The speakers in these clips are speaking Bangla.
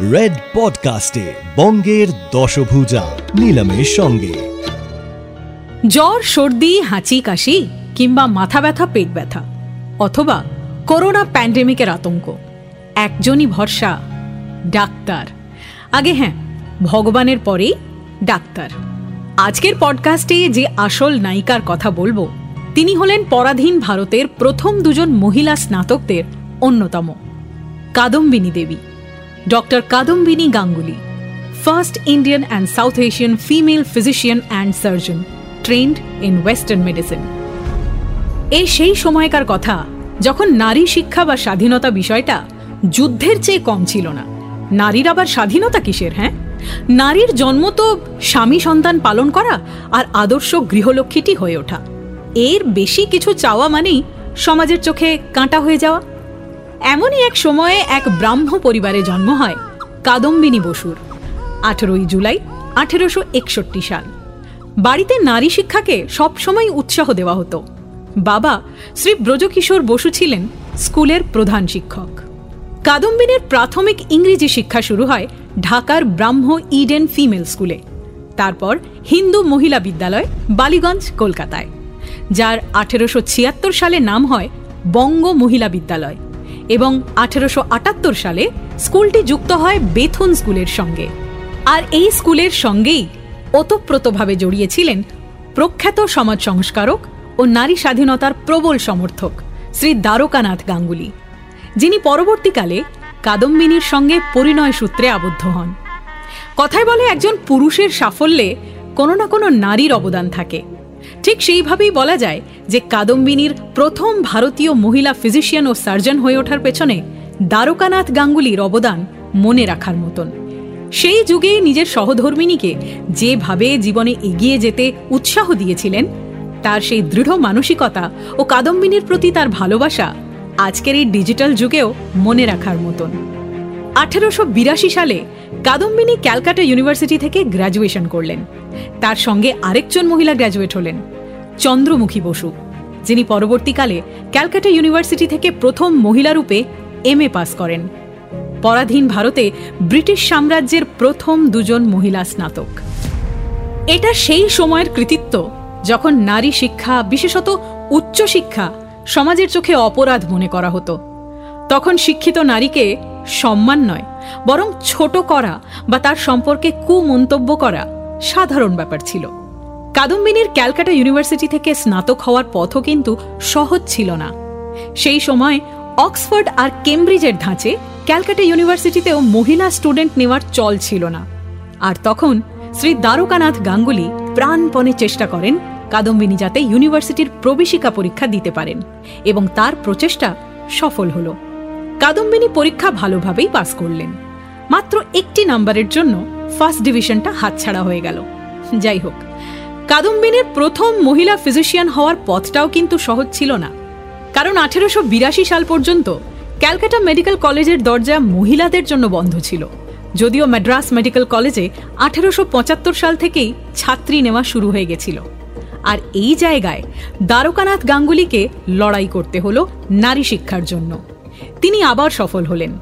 রেড পডকাস্টে বঙ্গের দশভুজা নিলামের সঙ্গে। জ্বর, সর্দি, হাঁচি, কাশি কিংবা মাথা ব্যথা, পেট ব্যথা অথবা করোনা প্যান্ডেমিকের আতঙ্ক। একজনই ভরসা, ডাক্তার। আগে হ্যাঁ ভগবানের পরেই ডাক্তার। আজকের পডকাস্টে যে আসল নায়িকার কথা বলব, তিনি হলেন পরাধীন ভারতের প্রথম দুজন মহিলা স্নাতকদের অন্যতম, Kadambini Devi. Doctor Kadambini Ganguly first Indian and South Asian female physician and surgeon trained in western medicine এই সেই সময়কার কথা যখন নারী শিক্ষা বা স্বাধীনতা বিষয়টা যুদ্ধের চেয়ে কম ছিল না। নারীর আবার স্বাধীনতা কিসের হ্যাঁ? নারীর জন্ম তো স্বামী সন্তান পালন করা আর আদর্শ গৃহলক্ষ্মীটি হয়ে ওঠা। এর বেশি কিছু চাওয়া মানেই সমাজের চোখে কাঁটা হয়ে যাওয়া। এমনই এক সময়ে এক ব্রাহ্ম পরিবারে জন্ম হয়, কাদম্বিনী বসুর। আঠেরোই জুলাই, আঠেরোশো একষট্টি সাল। বাড়িতে নারী শিক্ষাকে সবসময় উৎসাহ দেওয়া হতো। বাবা শ্রী ব্রজকিশোর বসু ছিলেন স্কুলের প্রধান শিক্ষক। কাদম্বিনীর প্রাথমিক ইংরেজি শিক্ষা শুরু হয় ঢাকার ব্রাহ্ম ইডেন ফিমেল স্কুলে। তারপর হিন্দু মহিলা বিদ্যালয়, বালিগঞ্জ, কলকাতায়, যার আঠেরোশো ছিয়াত্তর সালে নাম হয় বঙ্গ মহিলা বিদ্যালয়। এবং আঠেরোশো আটাত্তর সালে স্কুলটি যুক্ত হয় বেথুন স্কুলের সঙ্গে। আর এই স্কুলের সঙ্গেই ওতপ্রোতভাবে জড়িয়েছিলেন প্রখ্যাত সমাজ সংস্কারক ও নারী স্বাধীনতার প্রবল সমর্থক শ্রী দ্বারকানাথ গাঙ্গুলি, যিনি পরবর্তীকালে কাদম্বিনীর সঙ্গে পরিণয় সূত্রে আবদ্ধ হন। কথায় বলে একজন পুরুষের সাফল্যে কোনো না কোনো নারীর অবদান থাকে। ঠিক সেইভাবেই বলা যায় যে কাদম্বিনীর প্রথম ভারতীয় মহিলা ফিজিশিয়ান ও সার্জন হয়ে ওঠার পেছনে দ্বারকানাথ গাঙ্গুলির অবদান মনে রাখার মতন। সেই যুগে নিজের সহধর্মিনীকে যেভাবে জীবনে এগিয়ে যেতে উৎসাহ দিয়েছিলেন, তার সেই দৃঢ় মানসিকতা ও কাদম্বিনীর প্রতি তার ভালোবাসা আজকের এই ডিজিটাল যুগেও মনে রাখার মতন। আঠেরোশো বিরাশি সালে কাদম্বিনী ক্যালকাটা ইউনিভার্সিটি থেকে গ্র্যাজুয়েশন করলেন। তার সঙ্গে আরেকজন মহিলা গ্র্যাজুয়েট হলেন, চন্দ্রমুখী বসু, যিনি পরবর্তীকালে ক্যালকাটা ইউনিভার্সিটি থেকে প্রথম মহিলা রূপে এম এ পাস করেন। পরাধীন ভারতে ব্রিটিশ সাম্রাজ্যের প্রথম দুজন মহিলা স্নাতক। এটা সেই সময়ের কৃতিত্ব যখন নারী শিক্ষা, বিশেষত উচ্চশিক্ষা সমাজের চোখে অপরাধ মনে করা হতো। তখন শিক্ষিত নারীকে সম্মান নয়, বরং ছোট করা বা তার সম্পর্কে কুমন্তব্য করা সাধারণ ব্যাপার ছিল। কাদম্বিনীর ক্যালকাটা ইউনিভার্সিটি থেকে স্নাতক হওয়ার পথও কিন্তু সহজ ছিল না। সেই সময় অক্সফোর্ড আর কেমব্রিজের ধাঁচে ক্যালকাটা ইউনিভার্সিটিতেও মহিলা স্টুডেন্ট নেওয়ার চল ছিল না। আর তখন শ্রী দ্বারকানাথ গাঙ্গুলি প্রাণপণে চেষ্টা করেন কাদম্বিনী যাতে ইউনিভার্সিটির প্রবেশিকা পরীক্ষা দিতে পারেন এবং তার প্রচেষ্টা সফল হল। কাদম্বিনী পরীক্ষা ভালোভাবেই পাস করলেন। মাত্র একটি নাম্বারের জন্য ফার্স্ট ডিভিশনটা হাতছাড়া হয়ে গেল। যাই হোক, কাদম্বিনীর প্রথম মহিলা ফিজিশিয়ান হওয়ার পথটাও কিন্তু সহজ ছিল না। কারণ আঠেরোশো বিরাশি সাল পর্যন্ত ক্যালকাটা মেডিকেল কলেজের দরজা মহিলাদের জন্য বন্ধ ছিল। যদিও মাদ্রাস মেডিকেল কলেজে আঠেরোশো পঁচাত্তর সাল থেকেই ছাত্রী নেওয়া শুরু হয়ে গেছিল। আর এই জায়গায় দ্বারকানাথ গাঙ্গুলিকে লড়াই করতে হলো নারী শিক্ষার জন্য। তিনি আবার সফল হলেন।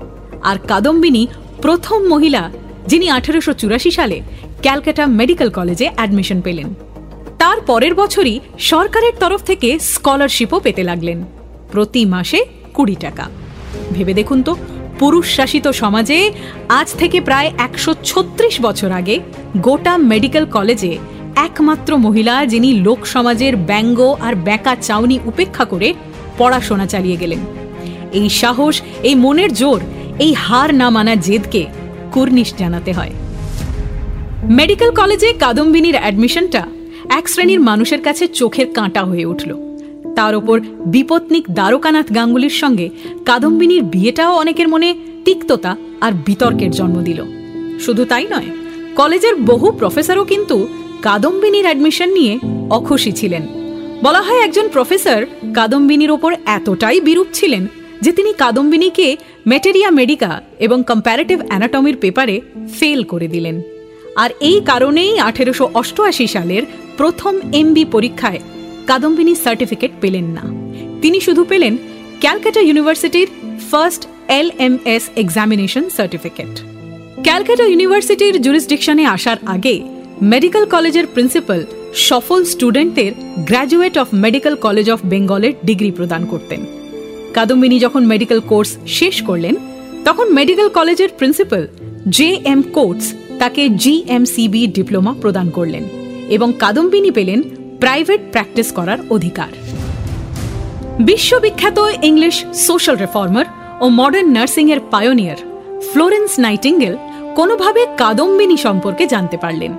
আর কাদম্বিনী প্রথম মহিলা যিনি আঠেরোশো সালে ক্যালকাটা মেডিকেল কলেজে অ্যাডমিশন পেলেন। তার পরের বছরই সরকারের তরফ থেকে স্কলারশিপও পেতে লাগলেন। প্রতি মাসে কুড়ি টাকা। ভেবে দেখুন তো পুরুষ শাসিত সমাজে আজ থেকে প্রায় একশো ছত্রিশ বছর আগে গোটা মেডিকেল কলেজে একমাত্র মহিলা যিনি লোক সমাজের ব্যঙ্গ আর ব্যাকা চাউনি উপেক্ষা করে পড়াশোনা চালিয়ে গেলেন। এই সাহস, এই মনের জোর এই হার না মানা জেদকে কুর্নিশ জানাতে হয়। মেডিকেল কলেজে কাদম্বিনীর অ্যাডমিশনটা এক শ্রেণির মানুষের কাছে চোখের কাঁটা হয়ে উঠল। তার ওপর বিপত্নিক দ্বারকানাথ গাঙ্গুলির সঙ্গে কাদম্বিনীর বিয়েটাও অনেকের মনে তিক্ততা আর বিতর্কের জন্ম দিল। শুধু তাই নয়, কলেজের বহু প্রফেসরও কিন্তু কাদম্বিনীর অ্যাডমিশন নিয়ে অখুশি ছিলেন। বলা হয় একজন প্রফেসর কাদম্বিনীর ওপর এতটাই বিরূপ ছিলেন যে তিনি কাদম্বিনীকে মেটেরিয়া মেডিকা এবং কম্প্যারেটিভ অ্যানাটমির পেপারে ফেল করে দিলেন। আর এই কারণেই আঠেরোশো অষ্টআশি সালের প্রথম এমবি পরীক্ষায় কাদম্বিনী সার্টিফিকেট পেলেন না। তিনি শুধু পেলেন ক্যালকাটা ইউনিভার্সিটির first L M S examination certificate Calcutta ইউনিভার্সিটির জুরিসডিকশনে আসার আগে মেডিকেল কলেজের প্রিন্সিপাল সফল স্টুডেন্টদের graduate of medical college of বেঙ্গলের ডিগ্রি প্রদান করতেন। কাদম্বিনী যখন মেডিকেল কোর্স শেষ করলেন, তখন মেডিকেল কলেজের প্রিন্সিপাল জে এম কোটস তাকে জিএমসিবি ডিপ্লোমা প্রদান করলেন এবং কাদম্বিনী পেলেন প্রাইভেট প্র্যাকটিস করার অধিকার। বিশ্ববিখ্যাত ইংলিশ সোশ্যাল রিফর্মার ও মডার্ন নার্সিংয়ের পায়োনিয়ার ফ্লোরেন্স নাইটিঙ্গেল কোনোভাবে কাদম্বিনী সম্পর্কে জানতে পারলেন।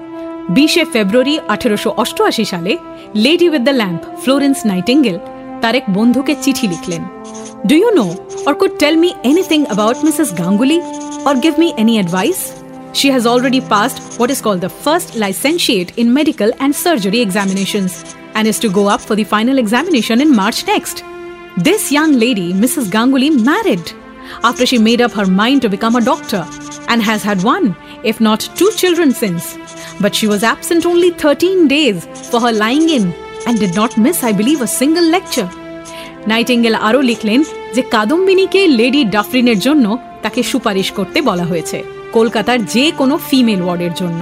বিশে ফেব্রুয়ারি আঠেরোশো অষ্টআশি সালে lady with the lamp Florence Nightingale তার এক বন্ধুকে চিঠি লিখলেন। Do you know or could tell me anything about Mrs. Ganguly or give me any advice? She has already passed what is called the first licentiate in medical and surgery examinations and is to go up for the final examination in March next. This young lady, Mrs. Ganguly, married after she made up her mind to become a doctor and has had one, if not two children since. But she was absent only 13 days for her lying in and did not miss, I believe, a single lecture. Nightingale আরও লিখলেন যে কাদম্বিনীকে লেডি ডাফরিনের জন্য তাকে সুপারিশ করতে বলা হয়েছে, কলকাতার যে কোনো ফিমেল ওয়ার্ডের জন্য।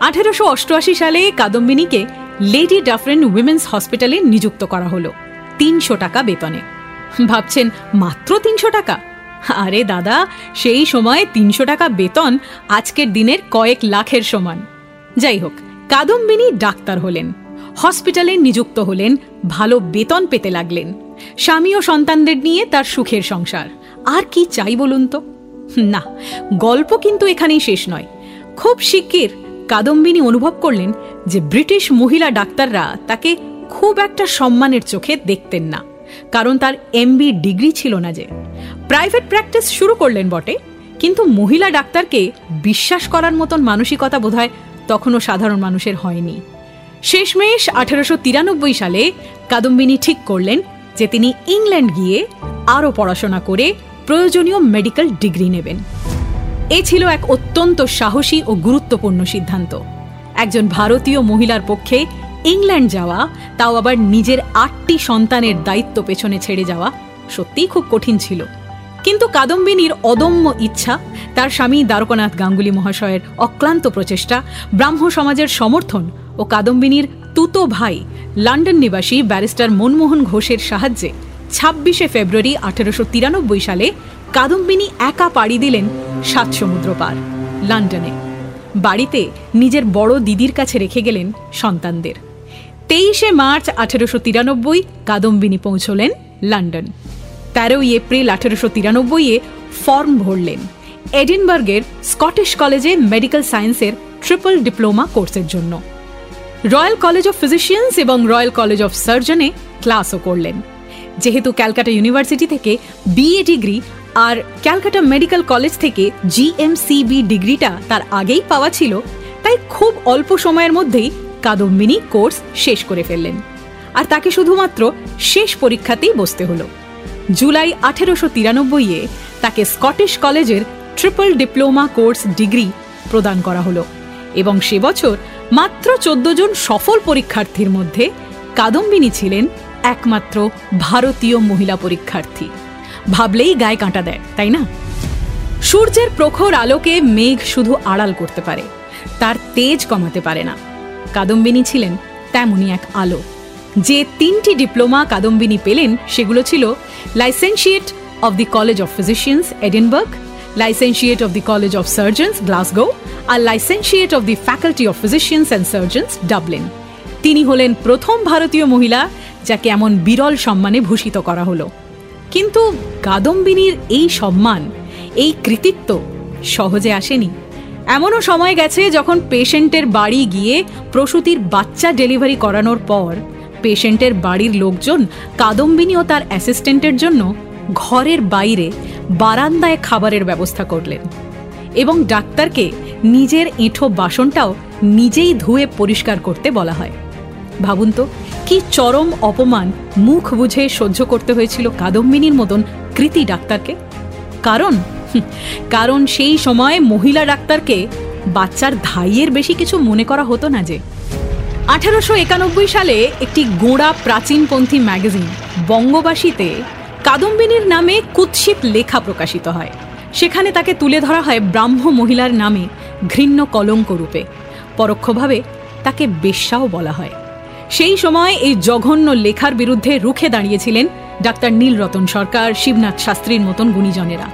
আঠেরোশো অষ্টআশি সালে কাদম্বিনীকে লেডি ডাফরিন উইমেন্স হসপিটালে নিযুক্ত করা হলো, তিনশো টাকা বেতনে। ভাবছেন, মাত্র তিনশো টাকা? আরে দাদা, সেই সময় তিনশো টাকা বেতন আজকের দিনের কয়েক লাখের সমান। যাই হোক, কাদম্বিনী ডাক্তার হলেন, হসপিটালে নিযুক্ত হলেন, ভালো বেতন পেতে লাগলেন। স্বামী ও সন্তানদের নিয়ে তার সুখের সংসার। আর কি চাই বলুন তো? না, গল্প কিন্তু এখানেই শেষ নয়। খুব শিগগির কাদম্বিনী অনুভব করলেন যে ব্রিটিশ মহিলা ডাক্তাররা তাকে খুব একটা সম্মানের চোখে দেখতেন না, কারণ তার এমবি ডিগ্রি ছিল না যে। প্রাইভেট প্র্যাকটিস শুরু করলেন বটে, কিন্তু মহিলা ডাক্তারকে বিশ্বাস করার মতন মানসিকতা বোধহয় তখনও সাধারণ মানুষের হয়নি। শেষমেশ আঠারোশো তিরানব্বই সালে কাদম্বিনী ঠিক করলেন যে তিনি ইংল্যান্ড গিয়ে আরও পড়াশোনা করে প্রয়োজনীয় মেডিকেল ডিগ্রি নেবেন। এ ছিল এক অত্যন্ত সাহসী ও গুরুত্বপূর্ণ সিদ্ধান্ত। একজন ভারতীয় মহিলার পক্ষে ইংল্যান্ড যাওয়া, তাও আবার নিজের আটটি সন্তানের দায়িত্ব পেছনে ছেড়ে যাওয়া সত্যিই খুব কঠিন ছিল। কিন্তু কাদম্বিনীর অদম্য ইচ্ছা, তার স্বামী দ্বারকনাথ গাঙ্গুলি মহাশয়ের অক্লান্ত প্রচেষ্টা, ব্রাহ্ম সমাজের সমর্থন ও কাদম্বিনীর তুতো ভাই, লন্ডন নিবাসী ব্যারিস্টার মনমোহন ঘোষের সাহায্যে ছাব্বিশে ফেব্রুয়ারি আঠেরোশো তিরানব্বই সালে কাদম্বিনী একা পাড়ি দিলেন সাত সমুদ্র পার, লন্ডনে। বাড়িতে নিজের বড় দিদির কাছে রেখে গেলেন সন্তানদের। তেইশে মার্চ আঠেরোশো তিরানব্বই কাদম্বিনী পৌঁছলেন লন্ডন। তেরোই এপ্রিল আঠেরোশো তিরানব্বইয়ে ফর্ম ভরলেন। এডিনবার্গের স্কটিশ কলেজে মেডিকেল সায়েন্সের ট্রিপল ডিপ্লোমা কোর্সের জন্য। রয়্যাল কলেজ অফ ফিজিশিয়ান্স এবং রয়্যাল কলেজ অফ সার্জনে ক্লাসও করলেন। যেহেতু ক্যালকাটা ইউনিভার্সিটি থেকে বিএ ডিগ্রি আর ক্যালকাটা মেডিকেল কলেজ থেকে জিএমসিবি ডিগ্রিটা তার আগেই পাওয়া ছিল, তাই খুব অল্প সময়ের মধ্যেই কাদম্বিনী কোর্স শেষ করে ফেললেন। আর তাকে শুধুমাত্র শেষ পরীক্ষাতেই বসতে হলো। জুলাই আঠেরোশো তিরানব্বইয়ে তাকে স্কটিশ কলেজের ট্রিপল ডিপ্লোমা কোর্স ডিগ্রি প্রদান করা হলো। এবং সে বছর মাত্র চোদ্দ জন সফল পরীক্ষার্থীর মধ্যে কাদম্বিনী ছিলেন একমাত্র ভারতীয় মহিলা পরীক্ষার্থী। ভাবলেই গায়ে কাঁটা দেয়, তাই না? সূর্যের প্রখর আলোকে মেঘ শুধু আড়াল করতে পারে, তার তেজ কমাতে পারে না। কাদম্বিনী ছিলেন তেমনই এক আলো। যে তিনটি ডিপ্লোমা কাদম্বিনী পেলেন, সেগুলো ছিল licentiate of the college of physicians, Edinburgh, licentiate of the college of surgeons, Glasgow, R licentiate of the faculty of physicians and surgeons, Dublin. তিনি হলেন প্রথম ভারতীয় মহিলা যাকে এমন বিরল সম্মানে ভূষিত করা হলো। কিন্তু কাদম্বিনীর এই সম্মান, এই কৃতিত্ব সহজে আসেনি। এমনও সময় গেছে যখন পেশেন্টের বাড়ি গিয়ে প্রসূতির বাচ্চা ডেলিভারি করানোর পর পেশেন্টের বাড়ির লোকজন, কাদম্বিনী ও তার অ্যাসিস্ট্যান্টের জন্য ঘরের বাইরে বারান্দায় খাবারের ব্যবস্থা করলেন এবং ডাক্তারকে নিজের এঁঠো বাসনটাও নিজেই ধুয়ে পরিষ্কার করতে বলা হয়। ভাবুন তো, কি চরম অপমান মুখ বুঝে সহ্য করতে হয়েছিল কাদম্বিনীর মতন কৃতি ডাক্তারকে? কারণ কারণ সেই সময় মহিলা ডাক্তারকে বাচ্চার ধাইয়ের বেশি কিছু মনে করা হতো না যে। আঠারোশো একানব্বই সালে একটি গোড়া প্রাচীনপন্থী ম্যাগাজিন বঙ্গবাসীতে কাদম্বিনীর নামে কুৎসিত লেখা প্রকাশিত হয়। সেখানে তাকে তুলে ধরা হয় ব্রাহ্ম মহিলার নামে ঘৃণ্য কলঙ্ক রূপে। পরোক্ষভাবে তাকে বেশ্যাও বলা হয়। সেই সময় এই জঘন্য লেখার বিরুদ্ধে রুখে দাঁড়িয়েছিলেন ডাক্তার নীলরতন সরকার, শিবনাথ শাস্ত্রীর মতন গুণীজনেরা।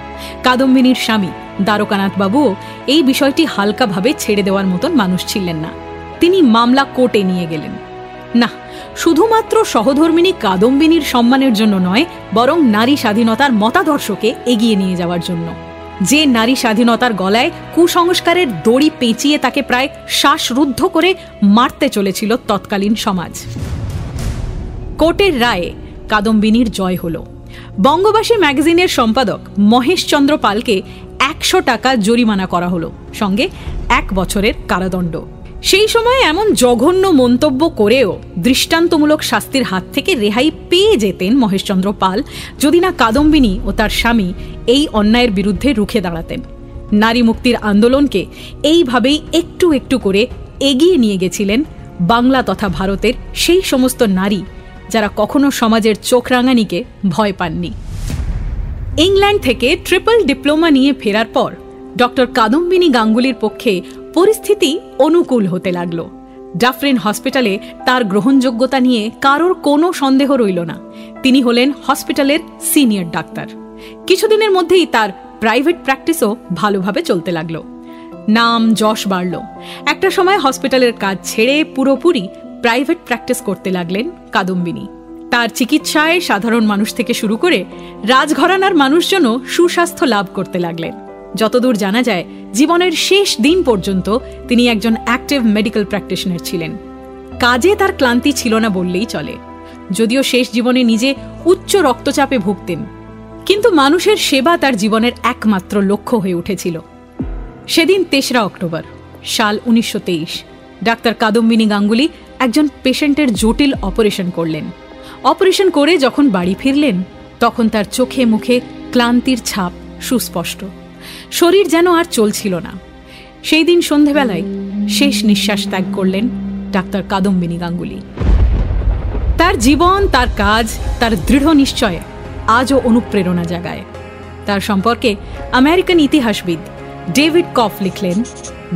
কাদম্বিনীর স্বামী দ্বারকানাথ বাবুও এই বিষয়টি হালকাভাবে ছেড়ে দেওয়ার মতন মানুষ ছিলেন না। তিনি মামলা কোর্টে নিয়ে গেলেন। না, শুধুমাত্র সহধর্মিনী কাদম্বিনীর সম্মানের জন্য নয়, বরং নারী স্বাধীনতার মতাদর্শকে এগিয়ে নিয়ে যাওয়ার জন্য। যে নারী স্বাধীনতার গলায় কুসংস্কারের দড়ি পেঁচিয়ে তাকে প্রায় শ্বাসরুদ্ধ করে মারতে চলেছিল তৎকালীন সমাজ। কোর্টের রায়ে কাদম্বিনীর জয় হল। বঙ্গবাসী ম্যাগাজিনের সম্পাদক মহেশচন্দ্র পালকে একশো টাকা জরিমানা করা হলো। সঙ্গে এক বছরের কারাদণ্ড। সেই সময় এমন জঘন্য মন্তব্য করেও দৃষ্টান্তমূলক শাস্তির হাত থেকে রেহাই পেয়ে যেতেন মহেশচন্দ্র পাল যদি না কাদম্বিনী ও তার স্বামী এই অন্যায়ের বিরুদ্ধে রুখে দাঁড়াতেন। নারী মুক্তির আন্দোলনকে এইভাবেই একটু একটু করে এগিয়ে নিয়ে গেছিলেন বাংলা তথা ভারতের সেই সমস্ত নারী যারা কখনো সমাজের চোখ রাঙানিকে ভয় পাননি। ইংল্যান্ড থেকে ট্রিপল ডিপ্লোমা নিয়ে ফেরার পর ডক্টর কাদম্বিনী গাঙ্গুলির পক্ষে পরিস্থিতি অনুকূল হতে লাগল। ডাফরিন হসপিটালে তার গ্রহণযোগ্যতা নিয়ে কারোর কোনো সন্দেহ রইল না। তিনি হলেন হসপিটালের সিনিয়র ডাক্তার। কিছুদিনের মধ্যেই তার প্রাইভেট প্র্যাকটিসও ভালোভাবে চলতে লাগল। নাম যশ বাড়ল। একটা সময় হসপিটালের কাজ ছেড়ে পুরোপুরি প্রাইভেট প্র্যাকটিস করতে লাগলেন কাদম্বিনী। তার চিকিৎসায় সাধারণ মানুষ থেকে শুরু করে রাজঘরানার মানুষজনও সুস্বাস্থ্য লাভ করতে লাগলেন। যতদূর জানা যায়, জীবনের শেষ দিন পর্যন্ত তিনি একজন অ্যাক্টিভ মেডিকেল প্র্যাকটিশনার ছিলেন। কাজে তার ক্লান্তি ছিল না বললেই চলে। যদিও শেষ জীবনে নিজে উচ্চ রক্তচাপে ভুগতেন, কিন্তু মানুষের সেবা তার জীবনের একমাত্র লক্ষ্য হয়ে উঠেছিল। সেদিন তেসরা অক্টোবর, সাল উনিশশো তেইশ, ডাক্তার কাদম্বিনী গাঙ্গুলি একজন পেশেন্টের জটিল অপারেশন করলেন। অপারেশন করে যখন বাড়ি ফিরলেন, তখন তার চোখে মুখে ক্লান্তির ছাপ সুস্পষ্ট। শরীর যেন আর চলছিল না। সেই দিন সন্ধেবেলায় শেষ নিঃশ্বাস ত্যাগ করলেন ডাক্তার কাদম্বিনী গাঙ্গুলি। তার জীবন, তার কাজ, তার দৃঢ় নিশ্চয় আজও অনুপ্রেরণা জাগায়। তার সম্পর্কে আমেরিকান ইতিহাসবিদ ডেভিড কফ লিখলেন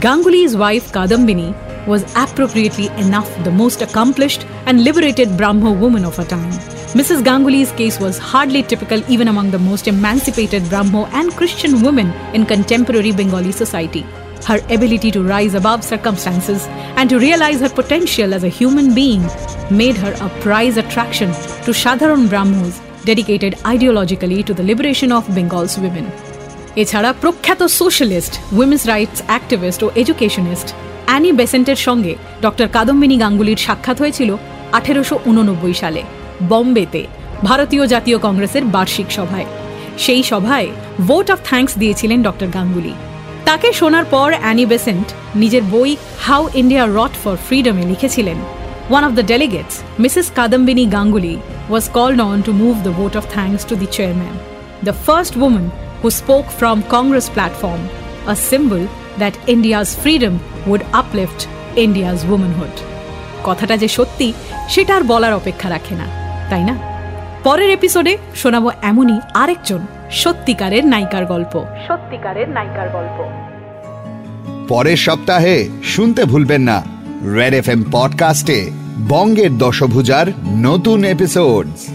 Ganguly's wife Kadambini was appropriately enough the most accomplished and liberated Brahmo woman of her time. Mrs. Ganguly's case was hardly typical even among the most emancipated Brahmo and Christian women in contemporary Bengali society. Her ability to rise above circumstances and to realize her potential as a human being made her a prize attraction to Shadharan Brahmos dedicated ideologically to the liberation of Bengal's women. এছাড়া প্রখ্যাত সোশ্যালিস্ট উইমেন্স রাইটস অ্যাক্টিভিস্ট ও এডুকেশনিস্ট অ্যানি বেসেন্টের সঙ্গে ডক্টর কাদম্বিনী গাঙ্গুলির সাক্ষাৎ হয়েছিল আঠেরোশো উননব্বই সালে বম্বেতে ভারতীয় জাতীয় কংগ্রেসের বার্ষিক সভায়। সেই সভায় ভোট অফ থ্যাঙ্কস দিয়েছিলেন ডক্টর গাঙ্গুলি। তাকে শোনার পর অ্যানি বেসেন্ট নিজের বই হাউ ইন্ডিয়া রট ফর ফ্রিডমে লিখেছিলেন। One of the delegates, Mrs. Kadambini Ganguly, was called on to move the vote of thanks to the chairman, the first woman who spoke from Congress platform, a symbol that India's freedom would uplift India's womanhood. কথাটা যে সত্যি সেটা আর বলার অপেক্ষা রাখে না তাই না? পরের এপিসোডে শোনাবো এমনই আরেকজন সত্যিকারের নায়িকার গল্প। সত্যিকারের নায়িকার গল্প। পরের সপ্তাহে শুনতে ভুলবেন না রেড এফ এম পডকাস্টে বঙ্গের দশভুজার নতুন এপিসোডস